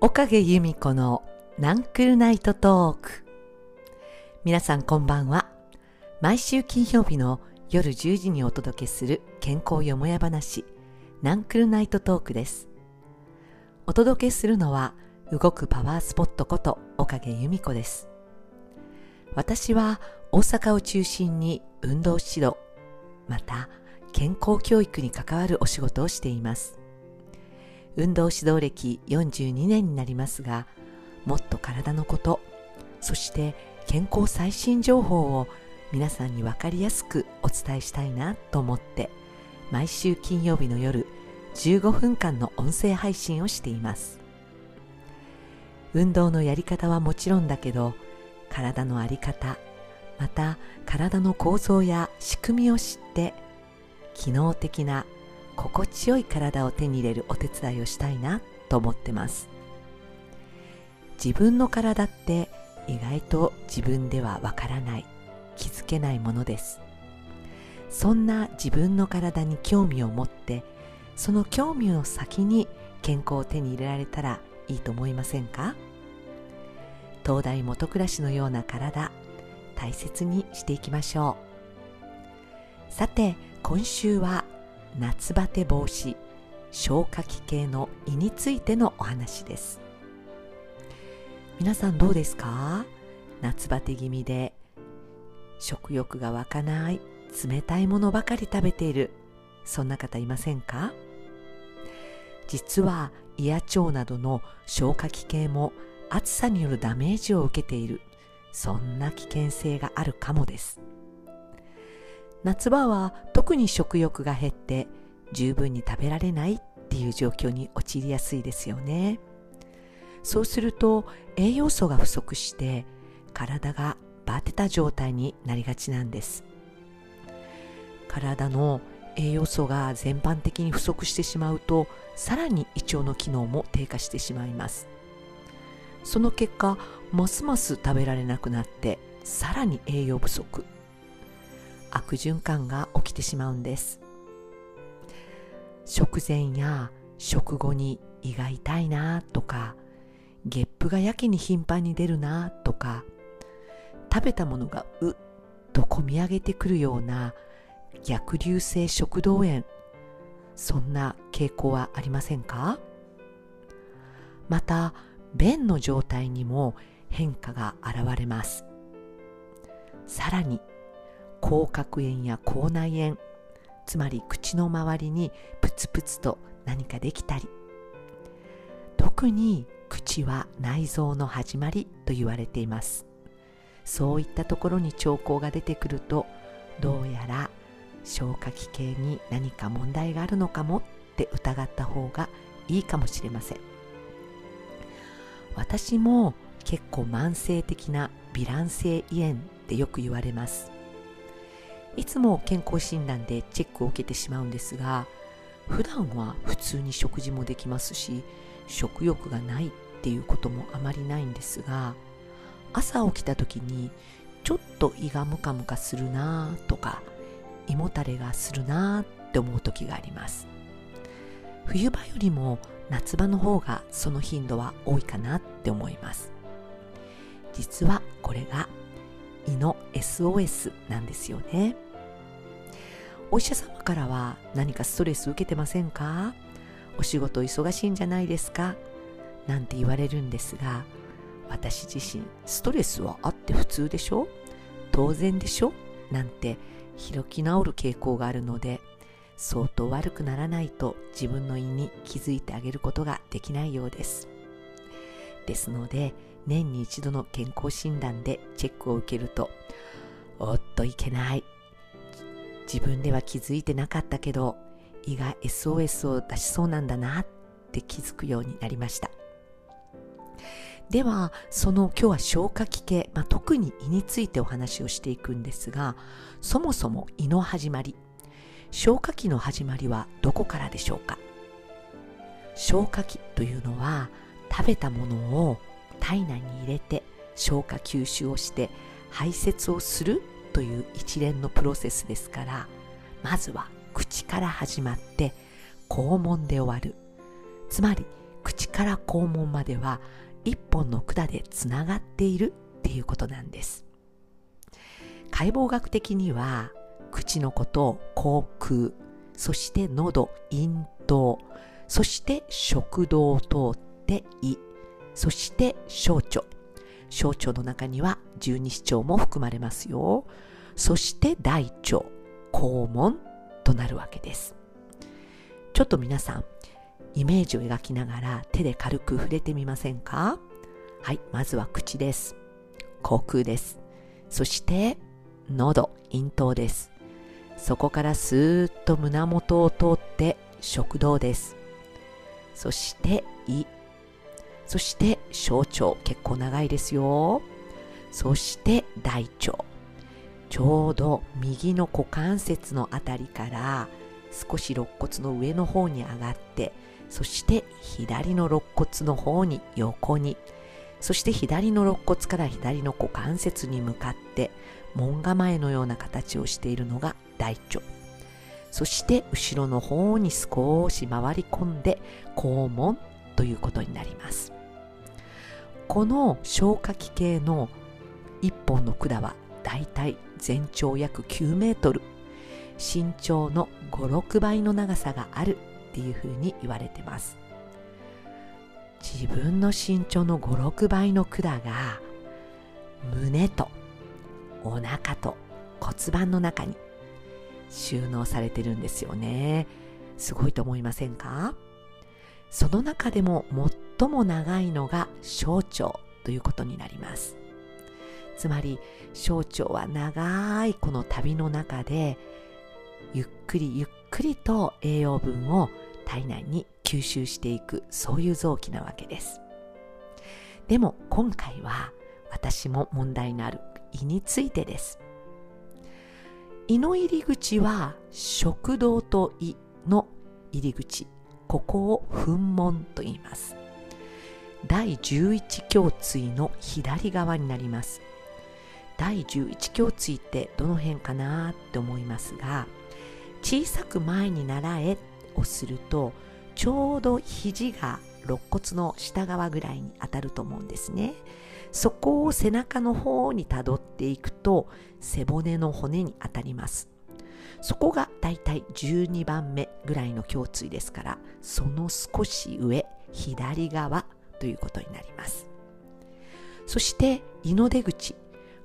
岡毛由美子のナンクルナイトトーク。皆さんこんばんは。毎週金曜日の夜10時にお届けする健康よもや話ナンクルナイトトークです。お届けするのは動くパワースポットこと岡毛由美子です。私は大阪を中心に運動指導また健康教育に関わるお仕事をしています。運動指導歴42年になりますがもっと体のことそして健康最新情報を皆さんに分かりやすくお伝えしたいなと思って毎週金曜日の夜15分間の音声配信をしています。運動のやり方はもちろんだけど体の在り方また体の構造や仕組みを知って機能的な心地よい体を手に入れるお手伝いをしたいなと思ってます。自分の体って意外と自分ではわからない気づけないものです。そんな自分の体に興味を持ってその興味の先に健康を手に入れられたらいいと思いませんか？東大元暮らしのような体大切にしていきましょう。さて今週は夏バテ防止消化器系の胃についてのお話です。皆さんどうですか？夏バテ気味で食欲が湧かない冷たいものばかり食べているそんな方いませんか？実は胃や腸などの消化器系も暑さによるダメージを受けている。そんな危険性があるかもです。夏場は特に食欲が減って十分に食べられないっていう状況に陥りやすいですよね。そうすると栄養素が不足して体がバテた状態になりがちなんです。体の栄養素が全般的に不足してしまうとさらに胃腸の機能も低下してしまいます。その結果ますます食べられなくなってさらに栄養不足。悪循環が起きてしまうんです。食前や食後に胃が痛いなとかゲップがやけに頻繁に出るなとか食べたものがうっとこみ上げてくるような逆流性食道炎そんな傾向はありませんか？また便の状態にも変化が現れます。さらに口角炎や口内炎つまり口の周りにプツプツと何かできたり特に口は内臓の始まりと言われています。そういったところに兆候が出てくるとどうやら消化器系に何か問題があるのかもって疑った方がいいかもしれません。私も結構慢性的なヴィラン性胃炎ってよく言われます。いつも健康診断でチェックを受けてしまうんですが普段は普通に食事もできますし食欲がないっていうこともあまりないんですが朝起きた時にちょっと胃がムカムカするなとか胃もたれがするなって思う時があります。冬場よりも夏場の方がその頻度は多いかなって思います。実はこれが胃の SOS なんですよね。お医者様からは何かストレス受けてませんか？お仕事忙しいんじゃないですか？なんて言われるんですが私自身ストレスはあって普通でしょ？当然でしょ？なんて開き直る傾向があるので相当悪くならないと自分の胃に気づいてあげることができないようです。ですので年に一度の健康診断でチェックを受けるとおっといけない。自分では気づいてなかったけど胃が SOS を出しそうなんだなって気づくようになりました。ではその今日は消化器系、まあ、特に胃についてお話をしていくんですがそもそも胃の始まり消化器の始まりはどこからでしょうか？消化器というのは食べたものを体内に入れて消化吸収をして排泄をするという一連のプロセスですからまずは口から始まって肛門で終わる。つまり口から肛門までは一本の管でつながっているっていうことなんです。解剖学的には口のことを口腔そして喉咽頭そして食道を通って胃そして小腸小腸の中には十二指腸も含まれますよそして大腸肛門となるわけですちょっと皆さんイメージを描きながら手で軽く触れてみませんかはいまずは口です口腔ですそして喉咽頭ですそこからスーッと胸元を通って食道です。そして胃。そして小腸。結構長いですよ。そして大腸。ちょうど右の股関節のあたりから少し肋骨の上の方に上がってそして左の肋骨の方に横にそして左の肋骨から左の股関節に向かって門構えのような形をしているのが大腸。そして後ろの方に少し回り込んで肛門ということになります。この消化器系の1本の管はだいたい全長約9メートル。身長の56倍の長さがあるっていうふうに言われてます。自分の身長の56倍の管が胸とお腹と骨盤の中に収納されてるんですよね。すごいと思いませんか？その中でも最も長いのが小腸ということになります。つまり小腸は長いこの旅の中でゆっくりゆっくりと栄養分を体内に吸収していくそういう臓器なわけです。でも今回は私も問題のある胃についてです。胃の入り口は食道と胃の入り口。ここを噴門と言います。第11胸椎の左側になります。第11胸椎ってどの辺かなって思いますが小さく前に習えをするとちょうど肘が肋骨の下側ぐらいに当たると思うんですね。そこを背中の方にたどっていくと背骨の骨に当たります。そこがだいたい12番目ぐらいの胸椎ですからその少し上左側ということになります。そして胃の出口。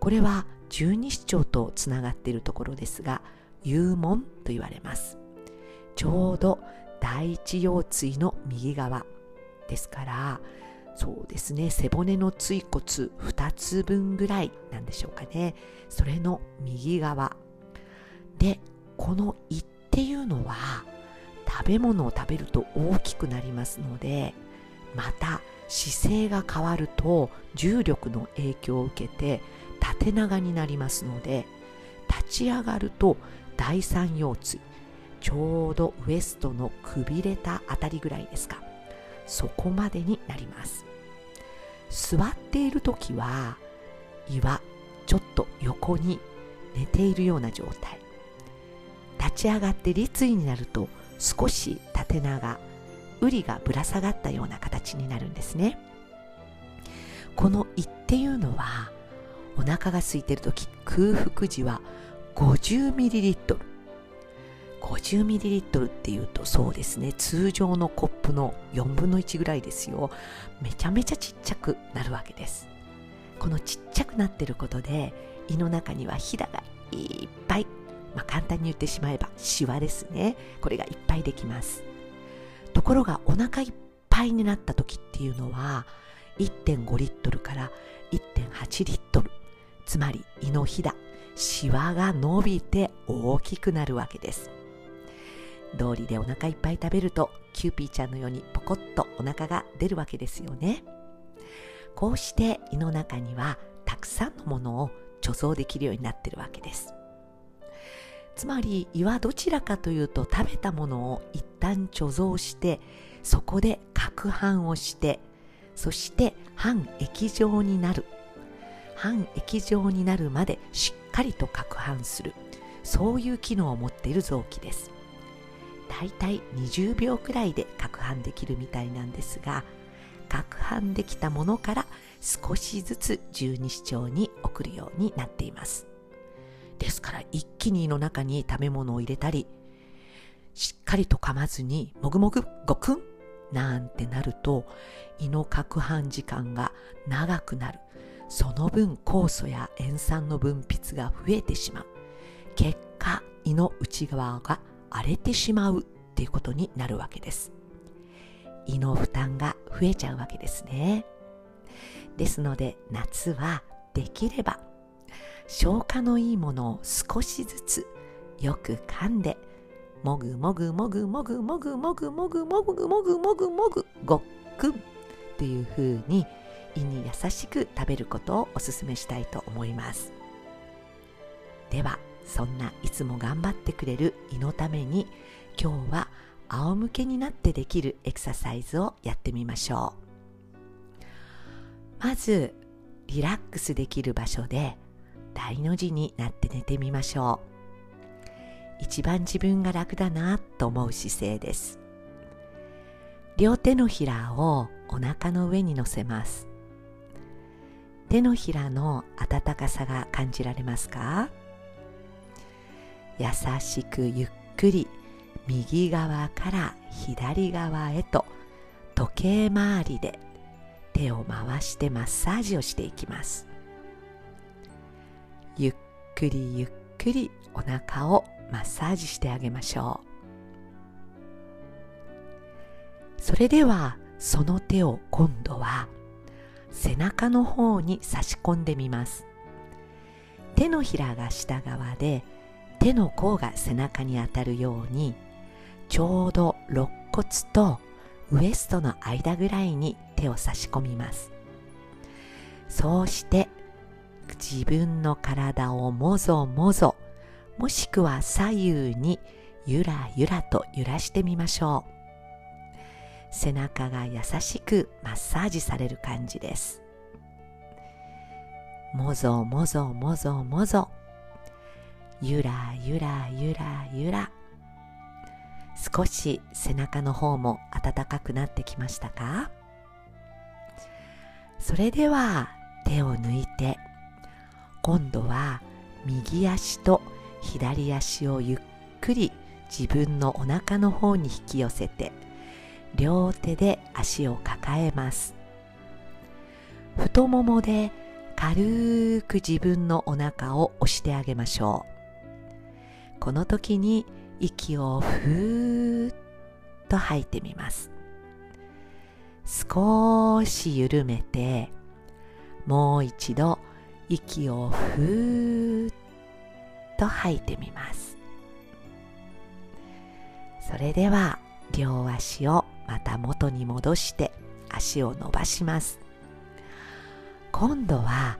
これは十二指腸とつながっているところですが幽門と言われます。ちょうど第一腰椎の右側ですからそうですね背骨の椎骨2つ分ぐらいなんでしょうかね。それの右側。でこの胃っていうのは食べ物を食べると大きくなりますのでまた姿勢が変わると重力の影響を受けて縦長になりますので立ち上がると第三腰椎ちょうどウエストのくびれたあたりぐらいですか。そこまでになります。座っている時は胃はちょっと横に寝ているような状態。立ち上がって立位になると少し縦長瓜がぶら下がったような形になるんですね。この胃っていうのはお腹が空いてる時空腹時は 50ml 50ml っていうとそうですね。通常のコップの4分の1ぐらいですよ。めちゃめちゃちっちゃくなるわけです。このちっちゃくなってることで胃の中にはひだがいっぱいまあ、簡単に言ってしまえばシワですね。これがいっぱいできます。ところがお腹いっぱいになった時っていうのは1.5リットルから1.8リットル。つまり胃のひだシワが伸びて大きくなるわけです。道理でお腹いっぱい食べるとキューピーちゃんのようにポコッとお腹が出るわけですよね。こうして胃の中にはたくさんのものを貯蔵できるようになってるわけです。つまり胃はどちらかというと食べたものを一旦貯蔵してそこで攪拌をしてそして半液状になる。半液状になるまでしっかりと攪拌する。そういう機能を持っている臓器です。だいたい20秒くらいで攪拌できるみたいなんですが攪拌できたものから少しずつ十二指腸に送るようになっています。ですから一気に胃の中に食べ物を入れたりしっかりと噛まずにもぐもぐごくんなんてなると胃の攪拌時間が長くなる。その分酵素や塩酸の分泌が増えてしまう。結果胃の内側が荒れてしまうっていうことになるわけです。胃の負担が増えちゃうわけですね。ですので夏はできれば消化のいいものを少しずつよく噛んでもぐもぐもぐもぐもぐもぐもぐもぐもぐもぐもぐごっくんっていう風に胃に優しく食べることをお勧めしたいと思いますではそんないつも頑張ってくれる胃のために今日は仰向けになってできるエクササイズをやってみましょう。まずリラックスできる場所で大の字になって寝てみましょう。一番自分が楽だなと思う姿勢です。両手のひらをお腹の上に乗せます。手のひらの温かさが感じられますか？優しくゆっくり右側から左側へと時計回りで手を回してマッサージをしていきます。ゆっくりゆっくりお腹をマッサージしてあげましょう。それではその手を今度は背中の方に差し込んでみます。手のひらが下側で手の甲が背中に当たるようにちょうど肋骨とウエストの間ぐらいに手を差し込みます。そうして自分の体をもぞもぞもしくは左右にゆらゆらと揺らしてみましょう。背中が優しくマッサージされる感じです。もぞもぞもぞもぞゆらゆらゆらゆら。少し背中の方も暖かくなってきましたか？それでは手を抜いて今度は右足と左足をゆっくり自分のお腹の方に引き寄せて両手で足を抱えます。太ももで軽く自分のお腹を押してあげましょう。この時に息をふーっと吐いてみます。少し緩めてもう一度息をふーっと吐いてみます。それでは両足をまた元に戻して足を伸ばします。今度は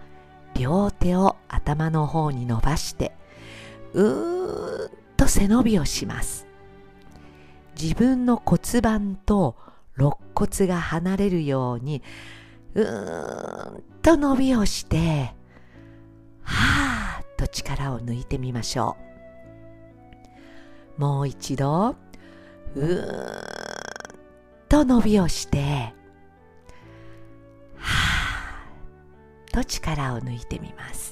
両手を頭の方に伸ばしてうーんと背伸びをします。自分の骨盤と肋骨が離れるようにうーんと伸びをしてはーっと力を抜いてみましょう。もう一度うーんと伸びをしてはーっと力を抜いてみます。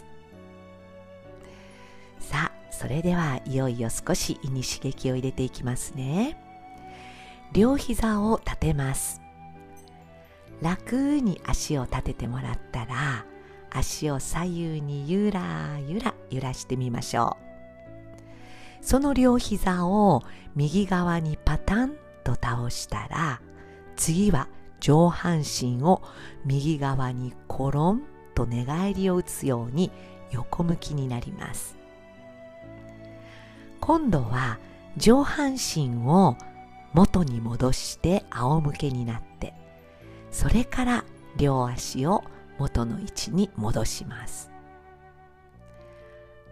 それではいよいよ少し胃に刺激を入れていきますね。両膝を立てます。楽に足を立ててもらったら足を左右にゆらゆら揺らしてみましょう。その両膝を右側にパタンと倒したら次は上半身を右側にコロンと寝返りを打つように横向きになります。今度は上半身を元に戻して仰向けになってそれから両足を元の位置に戻します。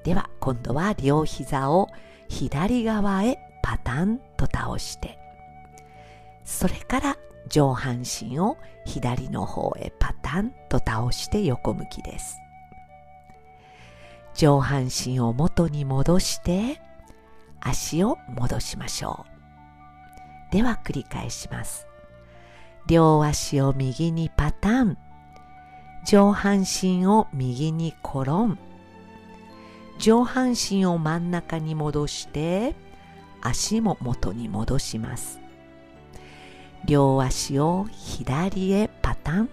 では今度は両膝を左側へパタンと倒してそれから上半身を左の方へパタンと倒して横向きです。上半身を元に戻して足を戻しましょう。では繰り返します。両足を右にパタン。上半身を右にコロン上半身を真ん中に戻して足も元に戻します。両足を左へパタン。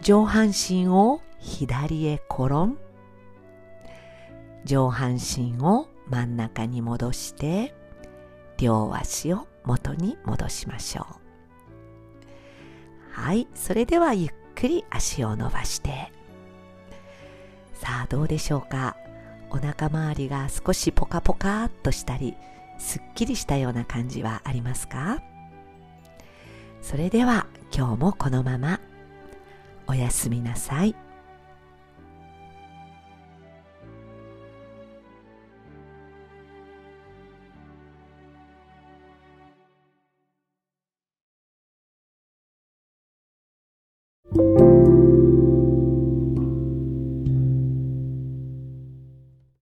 上半身を左へコロン上半身を真ん中に戻して両足を元に戻しましょう。はいそれではゆっくり足を伸ばして。さあどうでしょうか？お腹周りが少しポカポカっとしたりすっきりしたような感じはありますか？それでは今日もこのまま。おやすみなさい。